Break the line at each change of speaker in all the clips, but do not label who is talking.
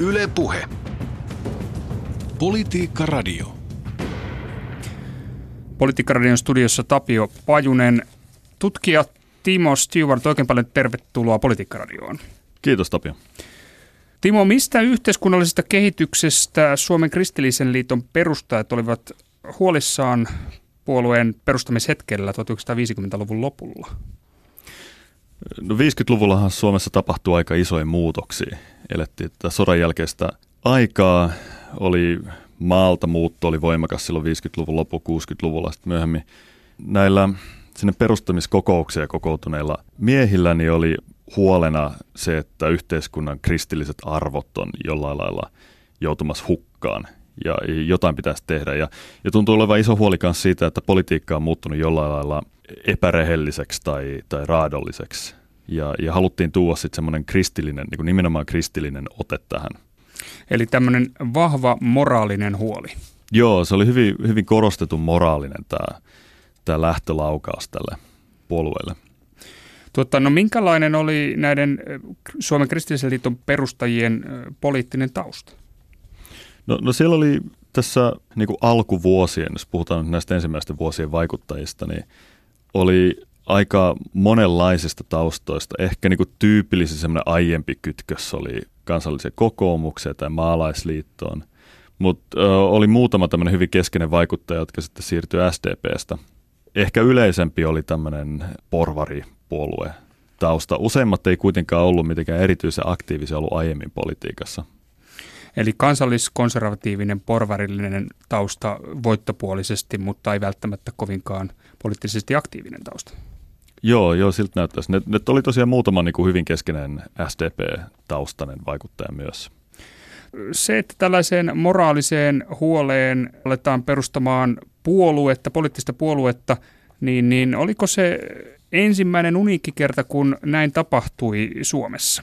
Yle Puhe. Politiikka Radio.
Politiikkaradion studiossa Tapio Pajunen. Tutkija Timo Stewart, oikein paljon tervetuloa Politiikkaradioon.
Kiitos Tapio.
Timo, mistä yhteiskunnallisesta kehityksestä Suomen kristillisen liiton perustajat olivat huolissaan puolueen perustamishetkellä 1950-luvun lopulla?
No 50-luvullahan Suomessa tapahtui aika isoja muutoksia. Elettiin tätä sodan jälkeistä aikaa, oli maalta muutto oli voimakas silloin 50-luvun loppu 60-luvulla sitten myöhemmin. Näillä sinne perustamiskokouksia kokoutuneilla miehillä niin oli huolena se, että yhteiskunnan kristilliset arvot on jollain lailla joutumassa hukkaan ja jotain pitäisi tehdä. Ja, ja tuntuu olevan iso huoli myös siitä, että politiikka on muuttunut jollain lailla epärehelliseksi tai, tai raadolliseksi. Ja, ja haluttiin tuoda sitten semmoinen kristillinen, niin nimenomaan kristillinen ote tähän.
Eli tämmöinen vahva moraalinen huoli.
Joo, se oli hyvin, hyvin korostetun moraalinen tämä, tämä lähtölaukaus tälle puolueelle.
Tuota, no minkälainen oli näiden Suomen kristillisen liiton perustajien poliittinen tausta?
No, no siellä oli tässä niin kuin alkuvuosien, jos puhutaan nyt näistä ensimmäisten vuosien vaikuttajista, niin oli aika monenlaisista taustoista. Ehkä niin kuin tyypillisin semmoinen aiempi kytkös oli kansallisen kokoomukseen tai maalaisliittoon. Mutta oli muutama tämmöinen hyvin keskeinen vaikuttaja, jotka sitten siirtyi SDPstä. Ehkä yleisempi oli tämmöinen porvaripuolue tausta. Useimmat ei kuitenkaan ollut mitenkään erityisen aktiivisia ollut aiemmin politiikassa.
Eli kansalliskonservatiivinen porvarillinen tausta voittopuolisesti, mutta ei välttämättä kovinkaan poliittisesti aktiivinen tausta.
Joo, joo, siltä näyttäisi. Ne, ne oli tosiaan muutama niin kuin hyvin keskeinen SDP-taustainen vaikuttaja myös.
Se, että tällaiseen moraaliseen huoleen aletaan perustamaan puoluetta, poliittista puoluetta, niin, niin oliko se ensimmäinen uniikki kerta, kun näin tapahtui Suomessa?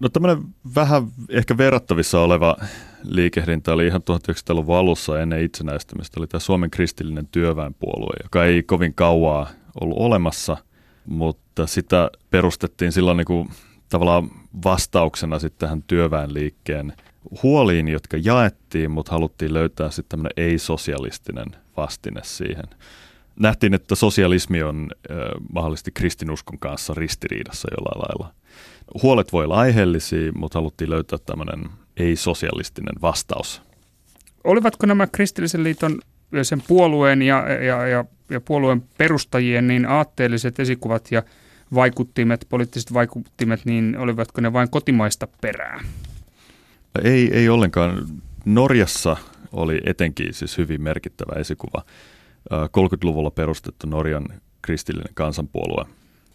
No tämmöinen vähän ehkä verrattavissa oleva liikehdintä oli ihan 1900-luvun alussa ennen itsenäistymistä. Oli tämä Suomen kristillinen työväenpuolue, joka ei kovin kauaa ollut olemassa, mutta sitä perustettiin silloin niin kuin tavallaan vastauksena sitten tähän työväenliikkeen huoliin, jotka jaettiin, mutta haluttiin löytää sitten tämmöinen ei-sosialistinen vastine siihen. Nähtiin, että sosialismi on äh, mahdollisesti kristinuskon kanssa ristiriidassa jollain lailla. Huolet voi olla aiheellisia, mutta haluttiin löytää tämmöinen ei-sosialistinen vastaus.
Olivatko nämä kristillisen liiton sen puolueen ja, ja, ja, ja puolueen perustajien niin aatteelliset esikuvat ja vaikuttimet, poliittiset vaikuttimet, niin olivatko ne vain kotimaista perää?
Ei, ei ollenkaan. Norjassa oli etenkin siis hyvin merkittävä esikuva. 30-luvulla perustettu Norjan kristillinen kansanpuolue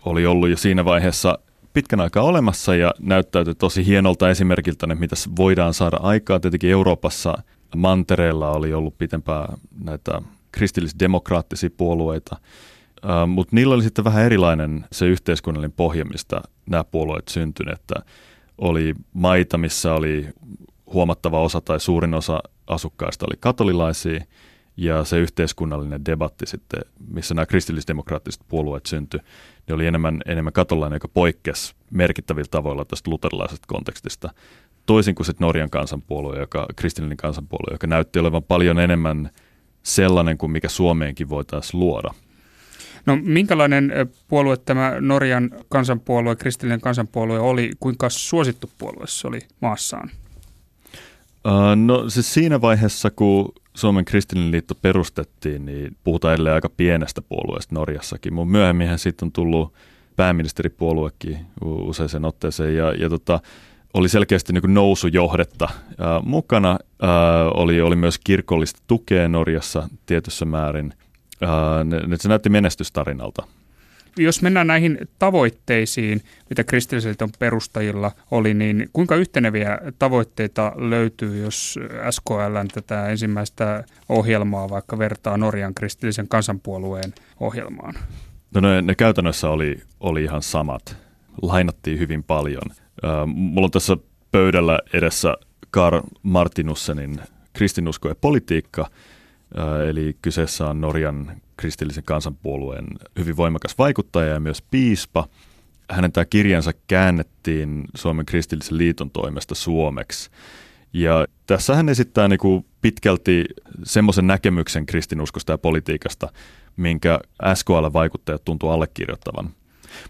oli ollut jo siinä vaiheessa pitkän aikaa olemassa ja näyttäytyi tosi hienolta esimerkiltä, että mitä voidaan saada aikaa. Tietenkin Euroopassa mantereella oli ollut pitempää näitä kristillisdemokraattisia puolueita, mutta niillä oli sitten vähän erilainen se yhteiskunnallinen pohja, mistä nämä puolueet syntyneet. Että oli maita, missä oli huomattava osa tai suurin osa asukkaista oli katolilaisia, ja se yhteiskunnallinen debatti sitten, missä nämä kristillisdemokraattiset puolueet syntyi, niin oli enemmän, enemmän katolainen, joka poikkesi merkittävillä tavoilla tästä luterilaisesta kontekstista. Toisin kuin sitten Norjan kansanpuolue, joka, kristillinen kansanpuolue, joka näytti olevan paljon enemmän sellainen kuin mikä Suomeenkin voitaisiin luoda.
No minkälainen puolue tämä Norjan kansanpuolue, kristillinen kansanpuolue oli, kuinka suosittu puolue se oli maassaan?
No siis siinä vaiheessa, kun Suomen kristillinen liitto perustettiin, niin puhutaan edelleen aika pienestä puolueesta Norjassakin. Mun myöhemmin siitä on tullut pääministeripuoluekin useisen otteeseen ja, ja tota, oli selkeästi niin nousujohdetta ää, mukana. Ää, oli, oli myös kirkollista tukea Norjassa tietyssä määrin. Ää, ne, se näytti menestystarinalta
jos mennään näihin tavoitteisiin, mitä kristillisiltä perustajilla oli, niin kuinka yhteneviä tavoitteita löytyy, jos SKL tätä ensimmäistä ohjelmaa vaikka vertaa Norjan kristillisen kansanpuolueen ohjelmaan?
No ne, ne käytännössä oli, oli ihan samat. Lainattiin hyvin paljon. Mulla on tässä pöydällä edessä Karl Martinussenin kristinusko ja politiikka, eli kyseessä on Norjan kristillisen kansanpuolueen hyvin voimakas vaikuttaja ja myös piispa. hänen tämä kirjansa käännettiin Suomen kristillisen liiton toimesta suomeksi. Ja tässä hän esittää niin kuin pitkälti semmoisen näkemyksen kristinuskosta ja politiikasta, minkä SKL-vaikuttajat tuntuu allekirjoittavan.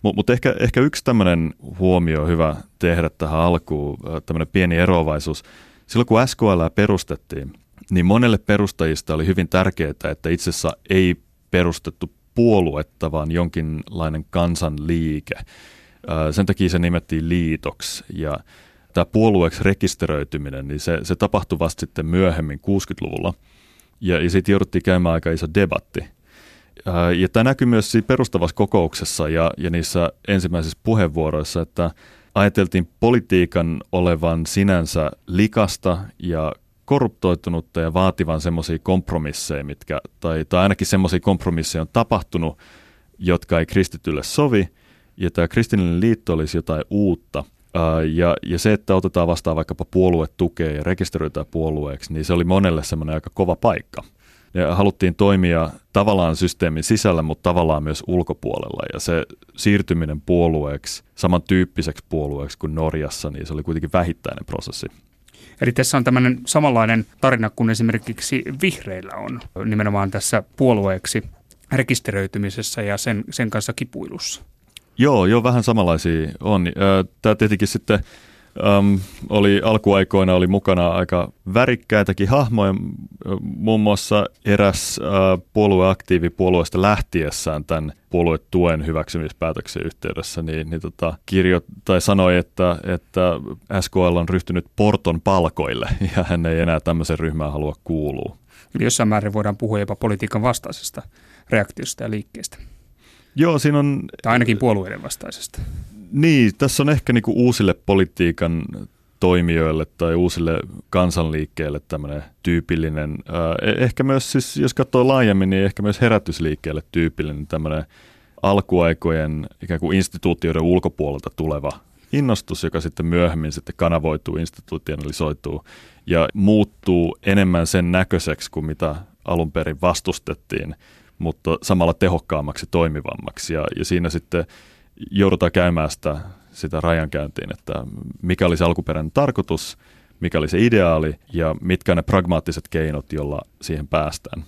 Mutta mut ehkä, ehkä yksi tämmöinen huomio hyvä tehdä tähän alkuun, tämmöinen pieni eroavaisuus. Silloin kun SKL perustettiin, niin monelle perustajista oli hyvin tärkeää, että itse asiassa ei perustettu puoluetta, vaan jonkinlainen kansanliike. Sen takia se nimettiin liitoksi ja tämä puolueeksi rekisteröityminen, niin se, se tapahtui vasta sitten myöhemmin 60-luvulla. Ja, ja sitten jouduttiin käymään aika iso debatti. Ja tämä näkyy myös siinä perustavassa kokouksessa ja, ja niissä ensimmäisissä puheenvuoroissa, että ajateltiin politiikan olevan sinänsä likasta ja korruptoitunutta ja vaativan semmoisia kompromisseja, mitkä, tai, tai ainakin semmoisia kompromisseja on tapahtunut, jotka ei kristitylle sovi, ja tämä kristillinen liitto olisi jotain uutta. Ja, ja se, että otetaan vastaan vaikkapa puoluetukea ja rekisteröitään puolueeksi, niin se oli monelle semmoinen aika kova paikka. Ja haluttiin toimia tavallaan systeemin sisällä, mutta tavallaan myös ulkopuolella. Ja se siirtyminen puolueeksi, samantyyppiseksi puolueeksi kuin Norjassa, niin se oli kuitenkin vähittäinen prosessi.
Eli tässä on tämmöinen samanlainen tarina kuin esimerkiksi vihreillä on nimenomaan tässä puolueeksi rekisteröitymisessä ja sen, sen kanssa kipuilussa.
Joo, joo, vähän samanlaisia on. Tämä tietenkin sitten um, oli alkuaikoina oli mukana aika värikkäitäkin hahmoja, muun muassa eräs uh, puolueaktiivi puolueesta lähtiessään tämän puoluetuen hyväksymispäätöksen yhteydessä, niin, niin tota, kirjo, tai sanoi, että, että SKL on ryhtynyt porton palkoille ja hän ei enää tämmöisen ryhmään halua kuulua.
Eli jossain määrin voidaan puhua jopa politiikan vastaisesta reaktiosta ja liikkeestä.
Joo, siinä on...
Tai ainakin puolueiden vastaisesta.
Niin, tässä on ehkä niinku uusille politiikan toimijoille tai uusille kansanliikkeille tämmöinen tyypillinen, äh, ehkä myös siis, jos katsoo laajemmin, niin ehkä myös herätysliikkeelle tyypillinen tämmöinen alkuaikojen ikään kuin instituutioiden ulkopuolelta tuleva innostus, joka sitten myöhemmin sitten kanavoituu, institutionalisoituu ja muuttuu enemmän sen näköiseksi kuin mitä alun perin vastustettiin, mutta samalla tehokkaammaksi toimivammaksi. Ja, ja siinä sitten joudutaan käymään sitä, sitä rajankäyntiin, että mikä oli se alkuperäinen tarkoitus, mikä oli se ideaali ja mitkä ne pragmaattiset keinot, jolla siihen päästään.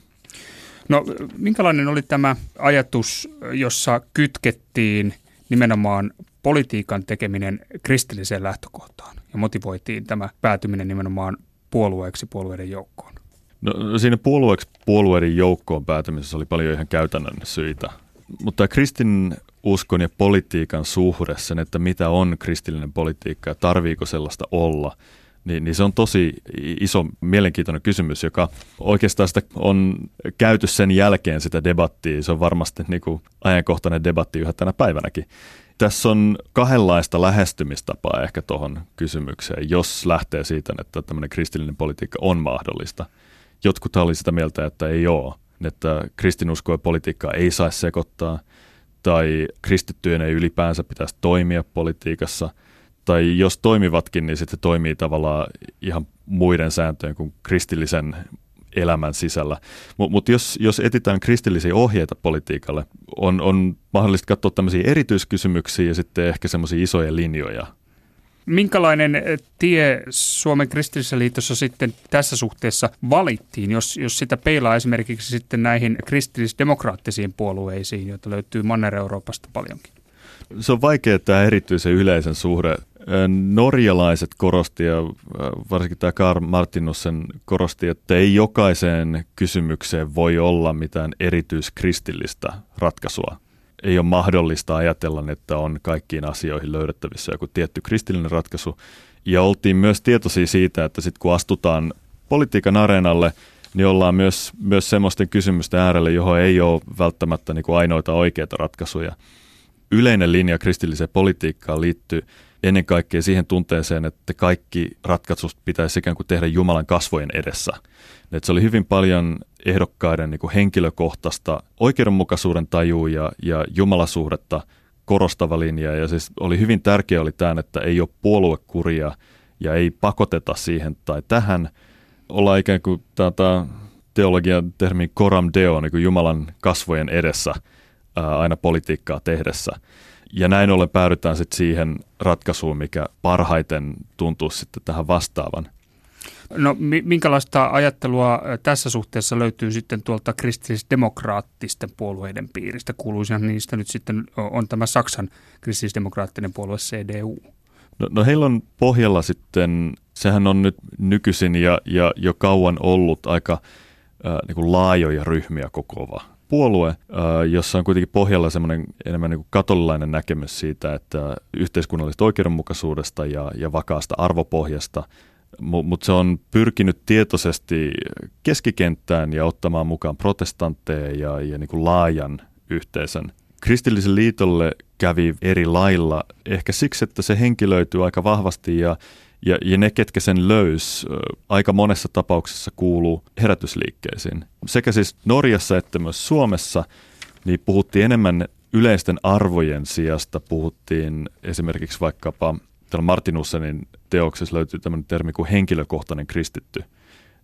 No minkälainen oli tämä ajatus, jossa kytkettiin nimenomaan politiikan tekeminen kristilliseen lähtökohtaan ja motivoitiin tämä päätyminen nimenomaan puolueeksi puolueiden joukkoon?
No siinä puolueeksi puolueiden joukkoon päätymisessä oli paljon ihan käytännön syitä. Mutta kristin uskon ja politiikan suhde, sen, että mitä on kristillinen politiikka ja tarviiko sellaista olla, niin, niin se on tosi iso, mielenkiintoinen kysymys, joka oikeastaan sitä on käyty sen jälkeen sitä debattia. Se on varmasti niin kuin ajankohtainen debatti yhä tänä päivänäkin. Tässä on kahdenlaista lähestymistapaa ehkä tuohon kysymykseen, jos lähtee siitä, että tämmöinen kristillinen politiikka on mahdollista. Jotkut oli sitä mieltä, että ei ole, että kristinusko ja politiikkaa ei saisi sekoittaa – tai kristittyjen ei ylipäänsä pitäisi toimia politiikassa, tai jos toimivatkin, niin sitten toimii tavallaan ihan muiden sääntöjen kuin kristillisen elämän sisällä. Mutta mut jos, jos etitään kristillisiä ohjeita politiikalle, on, on mahdollista katsoa tämmöisiä erityiskysymyksiä ja sitten ehkä semmoisia isoja linjoja
Minkälainen eh, tie Suomen kristillisessä liitossa sitten tässä suhteessa valittiin, jos, jos sitä peilaa esimerkiksi sitten näihin kristillisdemokraattisiin puolueisiin, joita löytyy Manner-Euroopasta paljonkin?
Se on vaikea tämä erityisen yleisen suhde. Norjalaiset korosti ja varsinkin tämä Karl Martinussen korosti, että ei jokaiseen kysymykseen voi olla mitään erityiskristillistä ratkaisua ei ole mahdollista ajatella, että on kaikkiin asioihin löydettävissä joku tietty kristillinen ratkaisu. Ja oltiin myös tietoisia siitä, että sitten kun astutaan politiikan areenalle, niin ollaan myös, myös semmoisten kysymysten äärelle, johon ei ole välttämättä niin kuin ainoita oikeita ratkaisuja. Yleinen linja kristilliseen politiikkaan liittyy ennen kaikkea siihen tunteeseen, että kaikki ratkaisut pitäisi ikään kuin tehdä Jumalan kasvojen edessä. Et se oli hyvin paljon ehdokkaiden niin kuin henkilökohtaista oikeudenmukaisuuden tajua ja, ja jumalasuhdetta korostava linja. Ja siis oli hyvin tärkeä oli tämä, että ei ole puoluekuria ja ei pakoteta siihen tai tähän. Ollaan ikään kuin tätä teologian termi coram deo, niin kuin Jumalan kasvojen edessä ää, aina politiikkaa tehdessä. ja näin ollen päädytään sitten siihen ratkaisuun, mikä parhaiten tuntuu sitten tähän vastaavan.
No minkälaista ajattelua tässä suhteessa löytyy sitten tuolta kristillisdemokraattisten puolueiden piiristä? Kuuluisihan niistä nyt sitten on tämä Saksan kristillisdemokraattinen puolue CDU.
No, no heillä on pohjalla sitten, sehän on nyt nykyisin ja, ja jo kauan ollut aika äh, niin kuin laajoja ryhmiä kokoava puolue, äh, jossa on kuitenkin pohjalla semmoinen enemmän niin kuin katolilainen näkemys siitä, että yhteiskunnallisesta oikeudenmukaisuudesta ja, ja vakaasta arvopohjasta, mutta se on pyrkinyt tietoisesti keskikenttään ja ottamaan mukaan protestantteja ja, ja niin kuin laajan yhteisön. Kristillisen liitolle kävi eri lailla, ehkä siksi, että se henkilöityy aika vahvasti ja ja, ja ne, ketkä sen löys, aika monessa tapauksessa kuuluu herätysliikkeisiin. Sekä siis Norjassa että myös Suomessa niin puhuttiin enemmän yleisten arvojen sijasta, puhuttiin esimerkiksi vaikkapa täällä Martin Ussenin teoksessa löytyy tämmöinen termi kuin henkilökohtainen kristitty.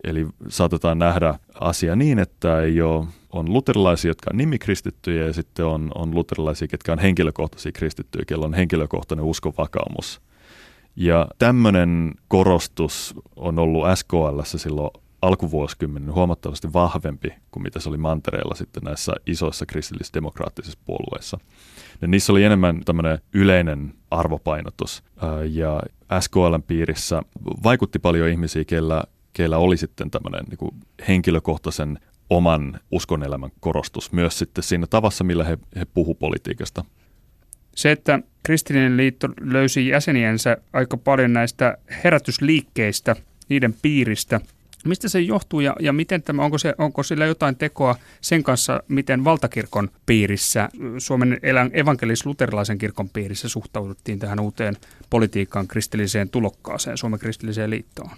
Eli saatetaan nähdä asia niin, että ei ole, on luterilaisia, jotka on nimikristittyjä ja sitten on, on luterilaisia, jotka on henkilökohtaisia kristittyjä, kello on henkilökohtainen uskovakaumus. Ja tämmöinen korostus on ollut SKL silloin alkuvuosikymmenen huomattavasti vahvempi kuin mitä se oli mantereella sitten näissä isoissa kristillisdemokraattisissa puolueissa. Ja niissä oli enemmän tämmöinen yleinen arvopainotus ja SKLn piirissä vaikutti paljon ihmisiä, keillä, keillä oli sitten tämmöinen niin kuin henkilökohtaisen oman uskonelämän korostus myös sitten siinä tavassa, millä he, he puhu politiikasta.
Se, että kristillinen liitto löysi jäseniensä aika paljon näistä herätysliikkeistä, niiden piiristä. Mistä se johtuu ja, ja miten tämä, onko, se, onko sillä jotain tekoa sen kanssa, miten valtakirkon piirissä, Suomen evankelis-luterilaisen kirkon piirissä suhtauduttiin tähän uuteen politiikkaan, kristilliseen tulokkaaseen, Suomen kristilliseen liittoon?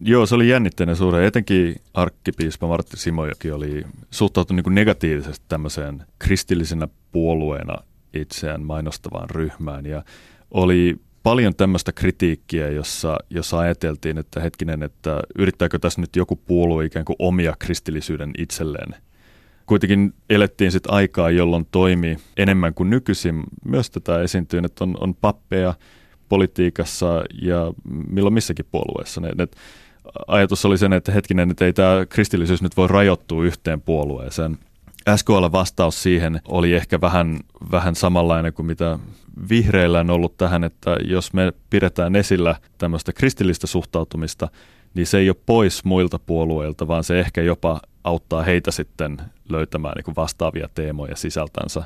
Joo, se oli jännitteinen suhde. Etenkin arkkipiispa Martti Simojoki oli suhtautunut niin negatiivisesti tämmöiseen kristillisenä puolueena itseään mainostavaan ryhmään. Ja oli paljon tämmöistä kritiikkiä, jossa, jossa ajateltiin, että hetkinen, että yrittääkö tässä nyt joku puolue ikään kuin omia kristillisyyden itselleen. Kuitenkin elettiin sitten aikaa, jolloin toimi enemmän kuin nykyisin. Myös tätä esiintyy, että on, on pappeja politiikassa ja milloin missäkin puolueessa. Ne, ne, ajatus oli sen, että hetkinen, että ei tämä kristillisyys nyt voi rajoittua yhteen puolueeseen – SKL vastaus siihen oli ehkä vähän, vähän samanlainen kuin mitä vihreillä on ollut tähän, että jos me pidetään esillä tämmöistä kristillistä suhtautumista, niin se ei ole pois muilta puolueilta, vaan se ehkä jopa auttaa heitä sitten löytämään niin vastaavia teemoja sisältänsä.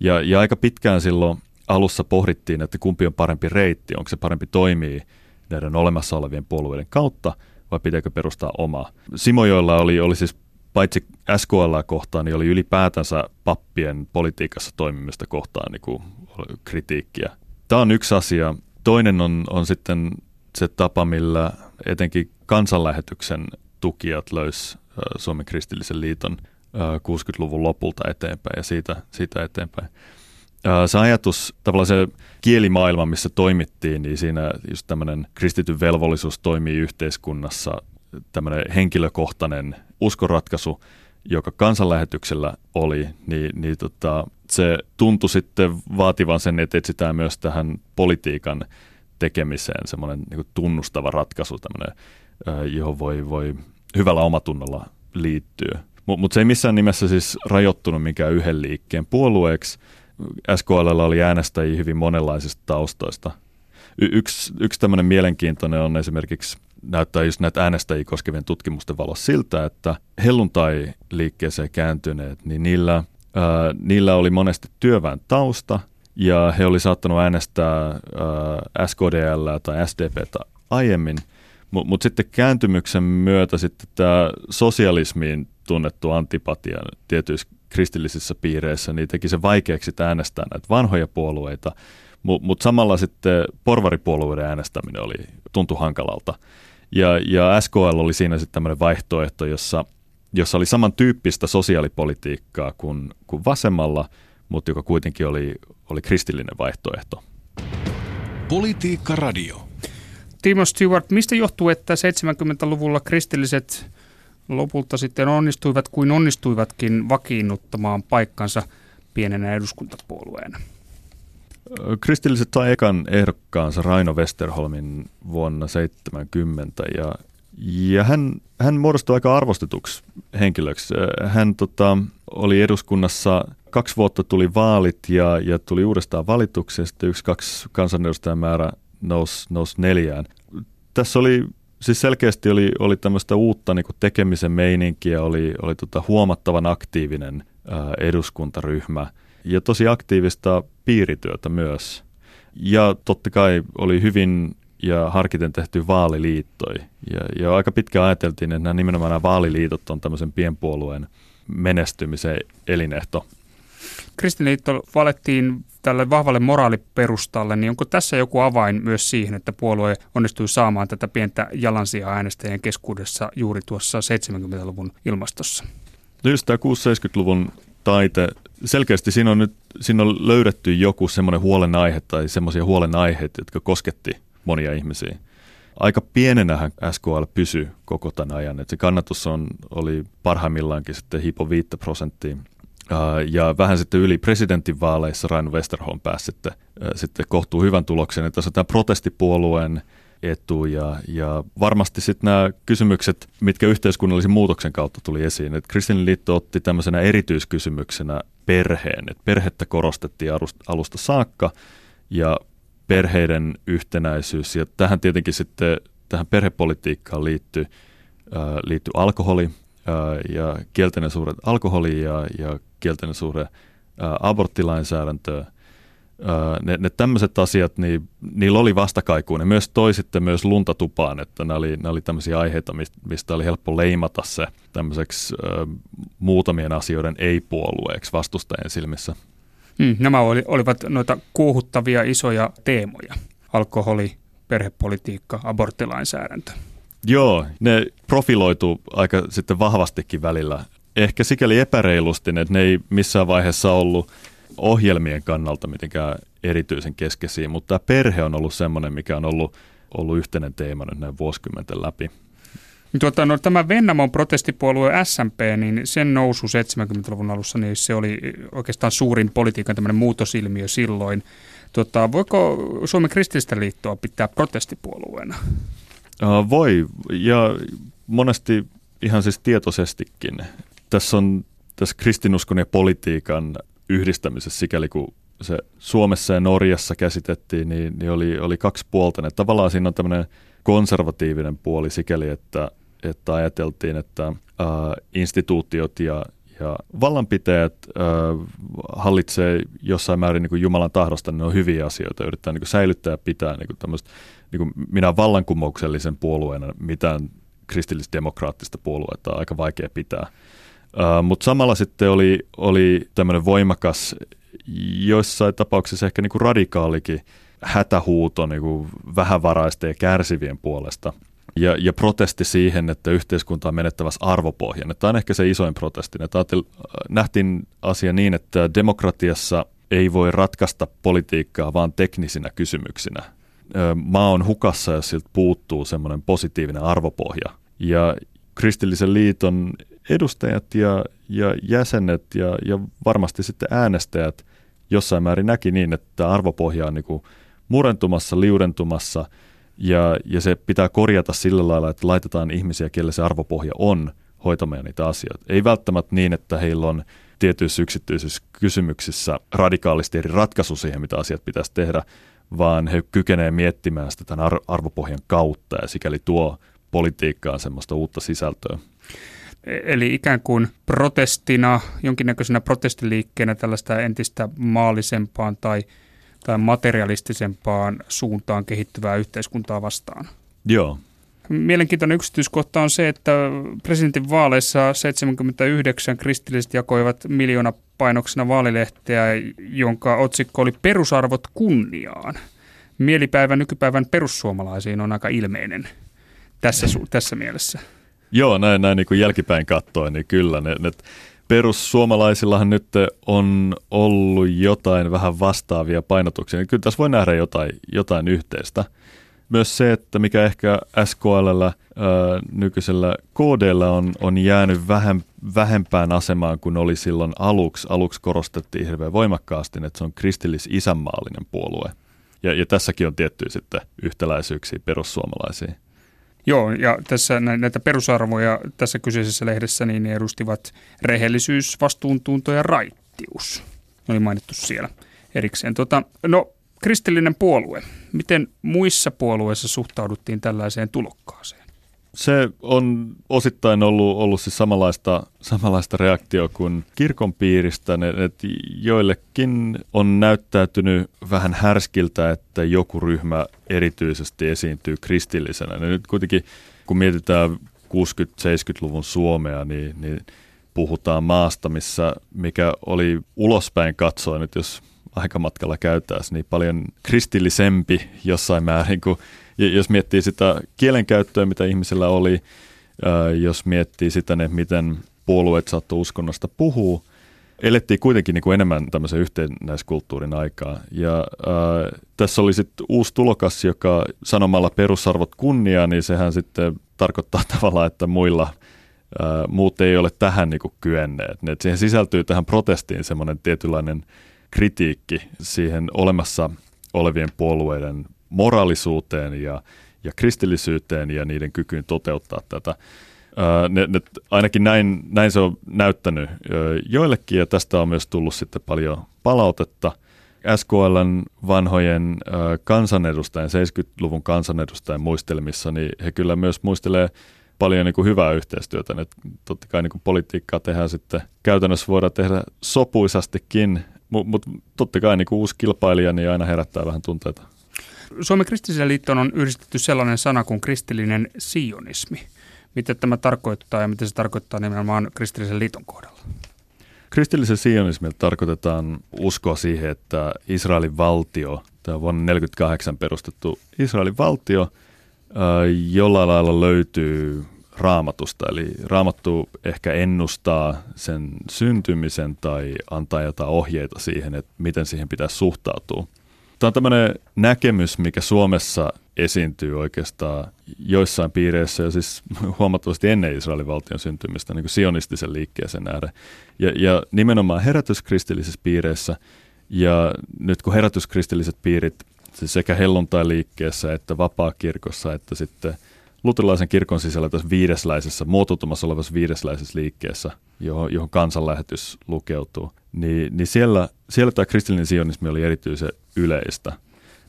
Ja, ja aika pitkään silloin alussa pohdittiin, että kumpi on parempi reitti, onko se parempi toimii näiden olemassa olevien puolueiden kautta vai pitääkö perustaa omaa. Simojoilla oli, oli siis paitsi SKL kohtaan, niin oli ylipäätänsä pappien politiikassa toimimista kohtaan niin kuin kritiikkiä. Tämä on yksi asia. Toinen on, on sitten se tapa, millä etenkin kansanlähetyksen tukijat löys Suomen kristillisen liiton 60-luvun lopulta eteenpäin ja siitä, siitä eteenpäin. Se ajatus, tavallaan se kielimaailma, missä toimittiin, niin siinä just tämmöinen kristityn velvollisuus toimii yhteiskunnassa, tämmöinen henkilökohtainen uskoratkaisu, joka kansanlähetyksellä oli, niin, niin tota, se tuntui sitten vaativan sen, että etsitään myös tähän politiikan tekemiseen semmoinen niin tunnustava ratkaisu, tämmöinen, johon voi, voi hyvällä omatunnolla liittyä. Mutta mut se ei missään nimessä siis rajoittunut mikään yhden liikkeen puolueeksi. SKL oli äänestäjiä hyvin monenlaisista taustoista. Y- yksi, yksi tämmöinen mielenkiintoinen on esimerkiksi näyttää just näitä äänestäjiä koskevien tutkimusten valossa siltä, että helluntai-liikkeeseen kääntyneet, niin niillä, niillä oli monesti työväen tausta ja he oli saattanut äänestää ää, SKDL tai SDPtä aiemmin, mutta mut sitten kääntymyksen myötä sitten tämä sosialismiin tunnettu antipatia tietyissä kristillisissä piireissä, niin teki se vaikeaksi äänestää näitä vanhoja puolueita, mutta mut samalla sitten porvaripuolueiden äänestäminen oli tuntu hankalalta. Ja, ja SKL oli siinä sitten tämmöinen vaihtoehto, jossa, jossa oli samantyyppistä sosiaalipolitiikkaa kuin, kuin vasemmalla, mutta joka kuitenkin oli, oli kristillinen vaihtoehto.
Politiikka Radio. Timo Stewart, mistä johtuu, että 70-luvulla kristilliset lopulta sitten onnistuivat kuin onnistuivatkin vakiinnuttamaan paikkansa pienenä eduskuntapuolueena?
Kristilliset sai ekan ehdokkaansa Raino Westerholmin vuonna 70 ja, ja hän, hän muodostui aika arvostetuksi henkilöksi. Hän tota, oli eduskunnassa kaksi vuotta tuli vaalit ja, ja tuli uudestaan valituksi ja sitten yksi, kaksi kansanedustajan määrä nousi, nousi neljään. Tässä oli siis selkeästi oli, oli tämmöistä uutta niin kuin tekemisen meininkiä, oli, oli tota huomattavan aktiivinen ää, eduskuntaryhmä ja tosi aktiivista piirityötä myös. Ja totta kai oli hyvin ja harkiten tehty vaaliliittoi. Ja, ja aika pitkään ajateltiin, että nämä nimenomaan nämä vaaliliitot on tämmöisen pienpuolueen menestymisen elinehto.
Kristilliliitto valettiin tälle vahvalle moraaliperustalle, niin onko tässä joku avain myös siihen, että puolue onnistui saamaan tätä pientä jalansijaa äänestäjien keskuudessa juuri tuossa 70-luvun ilmastossa?
No just tämä 6-70-luvun taite, selkeästi siinä on nyt siinä on löydetty joku semmoinen huolenaihe tai semmoisia huolenaiheita, jotka kosketti monia ihmisiä. Aika pienenähän SKL pysyi koko tämän ajan. että se kannatus on, oli parhaimmillaankin sitten hipo 5 prosenttia ja vähän sitten yli presidentinvaaleissa Raino Westerholm pääsi sitten, sitten kohtuu hyvän tuloksen. Että tässä on tämä protestipuolueen etu ja, ja varmasti sitten nämä kysymykset, mitkä yhteiskunnallisen muutoksen kautta tuli esiin. Että Kristillinen liitto otti tämmöisenä erityiskysymyksenä perheen. Että perhettä korostettiin alusta saakka ja perheiden yhtenäisyys. Ja tähän tietenkin sitten tähän perhepolitiikkaan liittyy, liittyy alkoholi ja kielteinen suhde alkoholi ja, ja kielteinen suhde aborttilainsäädäntöön. Ne, ne tämmöiset asiat, niin, niillä oli vastakaiku. Ne myös toi sitten myös lunta tupaan, että ne oli, oli tämmöisiä aiheita, mistä oli helppo leimata se tämmöiseksi ö, muutamien asioiden ei-puolueeksi vastustajien silmissä.
Mm, nämä oli, olivat noita kuuhuttavia isoja teemoja. Alkoholi, perhepolitiikka, aborttilainsäädäntö.
Joo, ne profiloitu aika sitten vahvastikin välillä. Ehkä sikäli epäreilusti, että ne ei missään vaiheessa ollut ohjelmien kannalta mitenkään erityisen keskeisiä, mutta tämä perhe on ollut semmoinen, mikä on ollut, ollut yhteinen teema nyt näin vuosikymmenten läpi.
Tuota, no, tämä Vennamon protestipuolue SMP, niin sen nousu 70-luvun alussa, niin se oli oikeastaan suurin politiikan tämmöinen muutosilmiö silloin. Tuota, voiko Suomen kristillistä liittoa pitää protestipuolueena?
Uh, voi, ja monesti ihan siis tietoisestikin. Tässä on tässä kristinuskon ja politiikan yhdistämisessä sikäli kun se Suomessa ja Norjassa käsitettiin, niin, niin oli, oli kaksi puolta. Tavallaan siinä on tämmöinen konservatiivinen puoli sikäli, että, että ajateltiin, että ää, instituutiot ja, ja vallanpitäjät ää, hallitsee jossain määrin niin kuin Jumalan tahdosta, niin ne on hyviä asioita. Yrittää niin kuin säilyttää ja pitää niin kuin tämmöistä, niin kuin minä vallankumouksellisen puolueena mitään kristillisdemokraattista puoluetta on aika vaikea pitää. Uh, Mutta samalla sitten oli, oli tämmöinen voimakas, joissain tapauksissa ehkä niinku radikaalikin hätähuuto niinku vähävaraisten ja kärsivien puolesta. Ja, ja protesti siihen, että yhteiskunta on menettävässä arvopohjan. Tämä on ehkä se isoin protesti. Nähtiin asia niin, että demokratiassa ei voi ratkaista politiikkaa vaan teknisinä kysymyksinä. Maa on hukassa, jos siltä puuttuu semmoinen positiivinen arvopohja. Ja kristillisen liiton edustajat ja, ja jäsenet ja, ja varmasti sitten äänestäjät jossain määrin näki niin, että arvopohja on niin kuin murentumassa, liudentumassa ja, ja se pitää korjata sillä lailla, että laitetaan ihmisiä, kelle se arvopohja on, hoitamaan niitä asioita. Ei välttämättä niin, että heillä on tietyissä yksityisissä kysymyksissä radikaalisti eri ratkaisu siihen, mitä asiat pitäisi tehdä, vaan he kykenevät miettimään sitä tämän arvopohjan kautta ja sikäli tuo politiikkaan semmoista uutta sisältöä.
Eli ikään kuin protestina, jonkinnäköisenä protestiliikkeenä tällaista entistä maallisempaan tai, tai materialistisempaan suuntaan kehittyvää yhteiskuntaa vastaan.
Joo.
Mielenkiintoinen yksityiskohta on se, että presidentin vaaleissa 79 kristilliset jakoivat miljoona painoksena vaalilehteä, jonka otsikko oli Perusarvot kunniaan. Mielipäivä nykypäivän perussuomalaisiin on aika ilmeinen tässä, tässä mielessä.
Joo, näin, näin niin kuin jälkipäin katsoen, niin kyllä. Ne, ne perussuomalaisillahan nyt on ollut jotain vähän vastaavia painotuksia. Kyllä tässä voi nähdä jotain, jotain yhteistä. myös se, että mikä ehkä SKL nykyisellä KDllä on, on jäänyt vähän, vähempään asemaan kuin oli silloin aluksi. Aluksi korostettiin hirveän voimakkaasti, että se on kristillis-isänmaallinen puolue. Ja, ja tässäkin on tiettyjä sitten yhtäläisyyksiä perussuomalaisiin.
Joo, ja tässä näitä perusarvoja tässä kyseisessä lehdessä niin ne edustivat rehellisyys, vastuuntunto ja raittius. Ne oli mainittu siellä erikseen. Tota, no, kristillinen puolue. Miten muissa puolueissa suhtauduttiin tällaiseen tulokkaaseen?
Se on osittain ollut, ollut siis samanlaista, samanlaista reaktio kuin kirkon piiristä, että joillekin on näyttäytynyt vähän härskiltä, että joku ryhmä erityisesti esiintyy kristillisenä. Ja nyt kuitenkin, kun mietitään 60-70-luvun Suomea, niin, niin puhutaan maasta, missä, mikä oli ulospäin katsoen, nyt jos aikamatkalla käytäisiin, niin paljon kristillisempi jossain määrin kuin jos miettii sitä kielenkäyttöä, mitä ihmisellä oli, jos miettii sitä, ne, miten puolueet saattoi uskonnosta puhua, elettiin kuitenkin niin kuin enemmän tämmöisen yhtenäiskulttuurin aikaa. Ja ää, tässä oli sitten uusi tulokas, joka sanomalla perusarvot kunnia, niin sehän sitten tarkoittaa tavallaan, että muilla ää, muut ei ole tähän niin kuin kyenneet. Et siihen sisältyy tähän protestiin semmoinen tietynlainen kritiikki siihen olemassa olevien puolueiden moraalisuuteen ja, ja kristillisyyteen ja niiden kykyyn toteuttaa tätä. Ne, ne, ainakin näin, näin se on näyttänyt joillekin ja tästä on myös tullut sitten paljon palautetta. SKLn vanhojen kansanedustajien, 70-luvun kansanedustajien muistelmissa, niin he kyllä myös muistelee paljon niin kuin hyvää yhteistyötä. Et totta kai niin kuin politiikkaa tehdään sitten, käytännössä voidaan tehdä sopuisastikin, mutta mut totta kai niin kuin uusi kilpailija niin aina herättää vähän tunteita.
Suomen kristilliseen liittoon on yhdistetty sellainen sana kuin kristillinen sionismi. Mitä tämä tarkoittaa ja mitä se tarkoittaa nimenomaan kristillisen liiton kohdalla?
Kristillisen sionismilla tarkoitetaan uskoa siihen, että Israelin valtio, tämä vuonna 1948 perustettu Israelin valtio, jollain lailla löytyy raamatusta. Eli raamattu ehkä ennustaa sen syntymisen tai antaa jotain ohjeita siihen, että miten siihen pitäisi suhtautua. Tämä on tämmöinen näkemys, mikä Suomessa esiintyy oikeastaan joissain piireissä ja siis huomattavasti ennen Israelin valtion syntymistä niin kuin sionistisen liikkeeseen nähdä. Ja, ja nimenomaan herätyskristillisissä piireissä ja nyt kun herätyskristilliset piirit siis sekä helluntai-liikkeessä että vapaakirkossa että sitten luterilaisen kirkon sisällä tässä viidesläisessä, muotoutumassa olevassa viidesläisessä liikkeessä, johon, johon kansanlähetys lukeutuu, niin, niin siellä, siellä tämä kristillinen sionismi oli erityisen yleistä.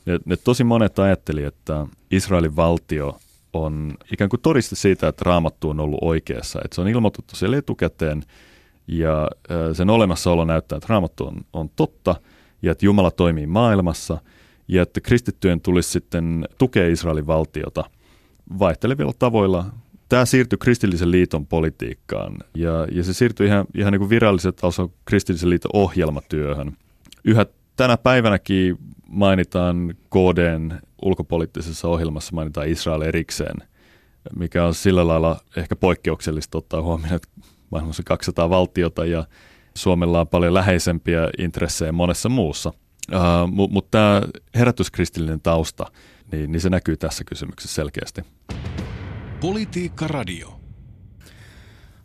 Ne, ne tosi monet ajatteli, että Israelin valtio on ikään kuin todiste siitä, että raamattu on ollut oikeassa. Että se on ilmoitettu siellä etukäteen ja sen olemassaolo näyttää, että raamattu on, on totta ja että Jumala toimii maailmassa ja että kristittyjen tulisi sitten tukea Israelin valtiota vaihtelevilla tavoilla. Tämä siirtyi kristillisen liiton politiikkaan ja, ja se siirtyi ihan, ihan niin kuin viralliset taso kristillisen liiton ohjelmatyöhön. Yhä tänä päivänäkin mainitaan KDn ulkopoliittisessa ohjelmassa mainitaan Israel erikseen, mikä on sillä lailla ehkä poikkeuksellista ottaa huomioon, että maailmassa 200 valtiota ja Suomella on paljon läheisempiä intressejä monessa muussa. Uh, Mutta mut tämä herätyskristillinen tausta, niin, niin se näkyy tässä kysymyksessä selkeästi.
Politiikka Radio.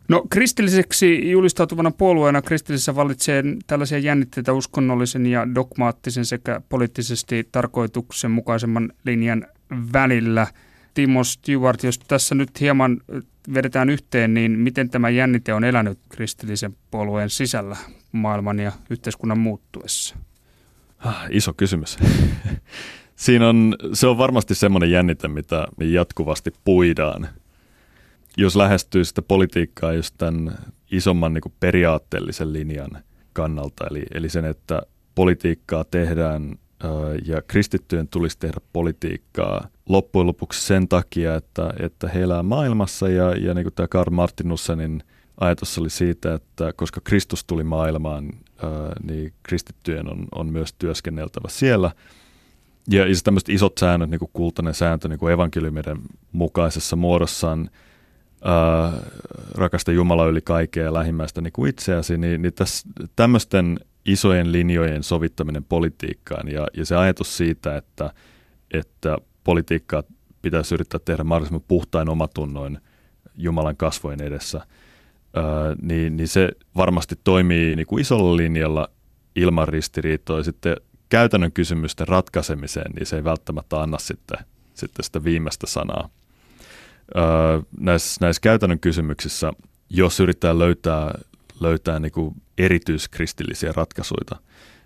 No kristilliseksi julistautuvana puolueena kristillisessä vallitsee tällaisia jännitteitä uskonnollisen ja dogmaattisen sekä poliittisesti tarkoituksenmukaisemman linjan välillä. Timo Stewart, jos tässä nyt hieman vedetään yhteen, niin miten tämä jännite on elänyt kristillisen puolueen sisällä maailman ja yhteiskunnan muuttuessa?
Ah, iso kysymys. Siinä on, se on varmasti semmoinen jännite, mitä jatkuvasti puidaan – jos lähestyy sitä politiikkaa just tämän isomman niin kuin periaatteellisen linjan kannalta, eli, eli sen, että politiikkaa tehdään ja kristittyjen tulisi tehdä politiikkaa loppujen lopuksi sen takia, että, että he elää maailmassa ja, ja niin kuin tämä Karl Martinussenin ajatus oli siitä, että koska Kristus tuli maailmaan, niin kristittyjen on, on myös työskenneltävä siellä. Ja, ja tämmöiset isot säännöt, niin kuin kultainen sääntö niin kuin evankeliumien mukaisessa muodossaan, äh, rakasta Jumala yli kaikkea ja lähimmäistä niin kuin itseäsi, niin, niin tässä, tämmöisten isojen linjojen sovittaminen politiikkaan ja, ja se ajatus siitä, että, että politiikkaa pitäisi yrittää tehdä mahdollisimman puhtain omatunnoin Jumalan kasvojen edessä, öö, niin, niin se varmasti toimii niin kuin isolla linjalla ilman ristiriitoja. Sitten käytännön kysymysten ratkaisemiseen, niin se ei välttämättä anna sitten, sitten sitä viimeistä sanaa. Öö, näissä, näissä käytännön kysymyksissä, jos yrittää löytää, löytää niin kuin erityiskristillisiä ratkaisuja,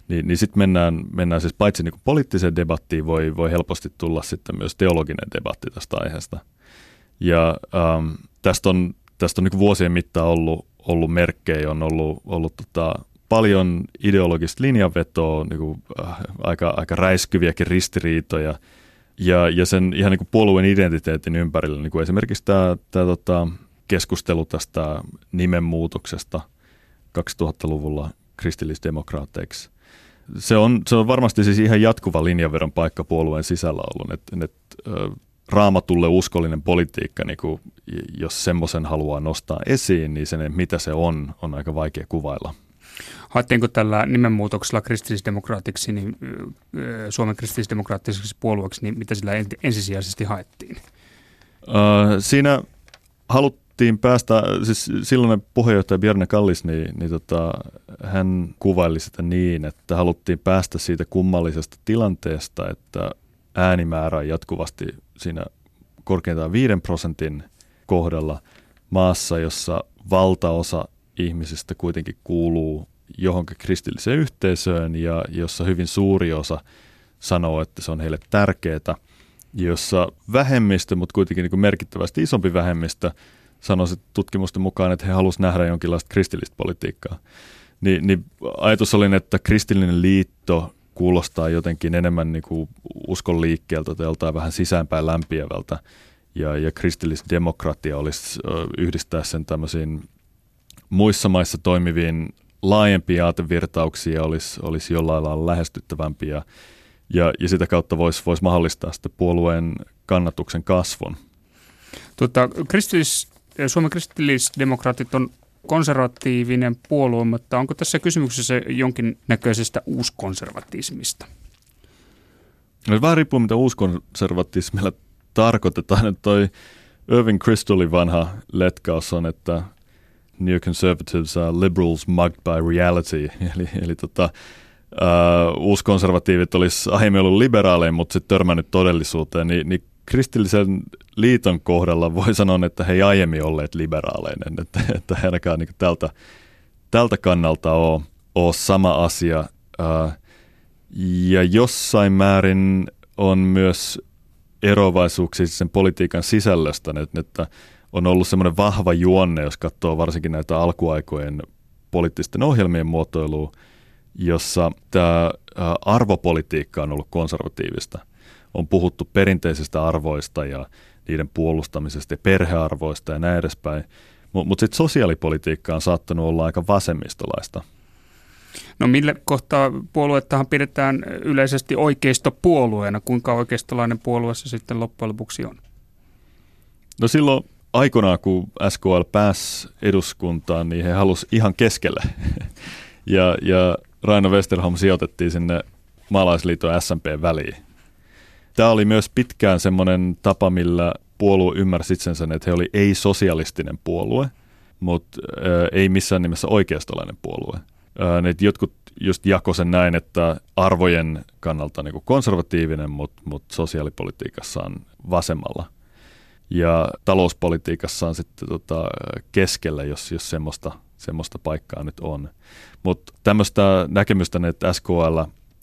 niin, niin sitten mennään, mennään siis paitsi niin poliittiseen debattiin, voi, voi helposti tulla sitten myös teologinen debatti tästä aiheesta. Ja ähm, tästä on, tästä on niin vuosien mittaan ollut, ollut merkkejä, on ollut, ollut tota, paljon ideologista linjanvetoa, niin kuin, äh, aika, aika räiskyviäkin ristiriitoja, ja, ja sen ihan niin kuin puolueen identiteetin ympärillä, niin kuin esimerkiksi tämä, tämä tota, keskustelu tästä nimenmuutoksesta 2000-luvulla kristillisdemokraateiksi. Se on, se on varmasti siis ihan jatkuva linjanvedon paikka puolueen sisällä ollut, että, että raamatulle uskollinen politiikka, niin kuin, jos semmoisen haluaa nostaa esiin, niin sen, mitä se on, on aika vaikea kuvailla.
Haettiinko tällä nimenmuutoksella kristillisdemokraatiksi, niin, Suomen kristillisdemokraattiseksi puolueeksi, niin mitä sillä ensisijaisesti haettiin?
Siinä haluttiin päästä, siis silloinen puheenjohtaja Bjarne Kallis, niin, niin tota, hän kuvaili sitä niin, että haluttiin päästä siitä kummallisesta tilanteesta, että äänimäärä jatkuvasti siinä korkeintaan 5 prosentin kohdalla maassa, jossa valtaosa ihmisistä kuitenkin kuuluu johonkin kristilliseen yhteisöön ja jossa hyvin suuri osa sanoo, että se on heille tärkeää, jossa vähemmistö, mutta kuitenkin niin kuin merkittävästi isompi vähemmistö, sanoisi tutkimusten mukaan, että he halusivat nähdä jonkinlaista kristillistä politiikkaa. Ni, niin ajatus oli, että kristillinen liitto kuulostaa jotenkin enemmän niin kuin uskon liikkeeltä tai joltain vähän sisäänpäin lämpiävältä. Ja, ja kristillisdemokratia olisi yhdistää sen tämmöisiin muissa maissa toimiviin laajempia aatevirtauksia olisi, olisi jollain lailla lähestyttävämpiä ja, ja sitä kautta voisi vois mahdollistaa sitten puolueen kannatuksen kasvun.
Tota, kristillis, Suomen kristillisdemokraatit on konservatiivinen puolue, mutta onko tässä kysymyksessä jonkinnäköisestä uuskonservatismista?
No, vähän riippuu, mitä uuskonservatismilla tarkoitetaan. Että toi Irving Kristolin vanha letkaus on, että neoconservatives are liberals mugged by reality. Eli, eli tota, uh, uuskonservatiivit olisi aiemmin ollut liberaaleja, mutta sitten törmännyt todellisuuteen, niin, niin kristillisen liiton kohdalla voi sanoa, että he ei aiemmin olleet liberaaleinen, että, että he ainakaan niin tältä, tältä kannalta ole, ole sama asia. Uh, ja jossain määrin on myös eroavaisuuksia sen politiikan sisällöstä, että, että on ollut semmoinen vahva juonne, jos katsoo varsinkin näitä alkuaikojen poliittisten ohjelmien muotoilua, jossa tämä arvopolitiikka on ollut konservatiivista. On puhuttu perinteisistä arvoista ja niiden puolustamisesta ja perhearvoista ja näin edespäin. Mutta mut sitten sosiaalipolitiikka on saattanut olla aika vasemmistolaista.
No millä kohtaa puoluettahan pidetään yleisesti oikeistopuolueena? Kuinka oikeistolainen puolue se sitten loppujen lopuksi on?
No silloin aikoinaan, kun SKL pääsi eduskuntaan, niin he halusivat ihan keskelle. ja, ja Raino Westerholm sijoitettiin sinne maalaisliiton SMP väliin. Tämä oli myös pitkään semmoinen tapa, millä puolue ymmärsi itsensä, että he oli ei-sosialistinen puolue, mutta äh, ei missään nimessä oikeistolainen puolue. Äh, jotkut just jako sen näin, että arvojen kannalta niin konservatiivinen, mutta mut sosiaalipolitiikassa on vasemmalla – ja talouspolitiikassa on sitten tota keskellä, jos, jos semmoista, semmoista paikkaa nyt on. Mutta tämmöistä näkemystä, että SKL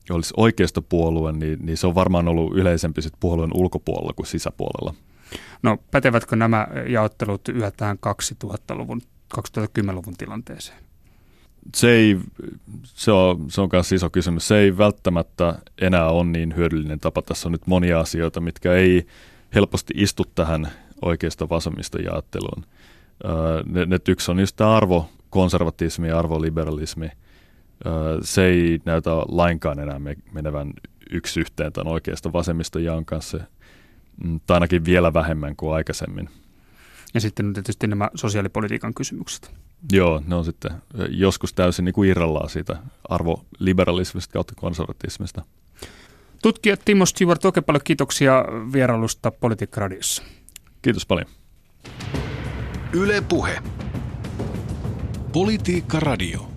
olisi oikeistopuolue, niin, niin se on varmaan ollut yleisempi sit puolueen ulkopuolella kuin sisäpuolella.
No pätevätkö nämä jaottelut yhä tähän 2000-luvun, 2010-luvun tilanteeseen?
Se, ei, se on, se on myös iso kysymys. Se ei välttämättä enää ole niin hyödyllinen tapa. Tässä on nyt monia asioita, mitkä ei helposti istu tähän oikeasta vasemmista jaotteluun. Ne, ne yksi on just tämä arvokonservatismi ja arvoliberalismi. Se ei näytä lainkaan enää menevän yksi yhteen tämän oikeasta vasemmista jaon kanssa, mm, tai ainakin vielä vähemmän kuin aikaisemmin.
Ja sitten tietysti nämä sosiaalipolitiikan kysymykset.
Joo, ne on sitten joskus täysin niin kuin irrallaan siitä arvoliberalismista kautta konservatismista.
Tutkija Timo Stewart, oikein paljon kiitoksia vierailusta Politiikka Radiossa.
Kiitos paljon.
Yle Puhe. Politiikka Radio.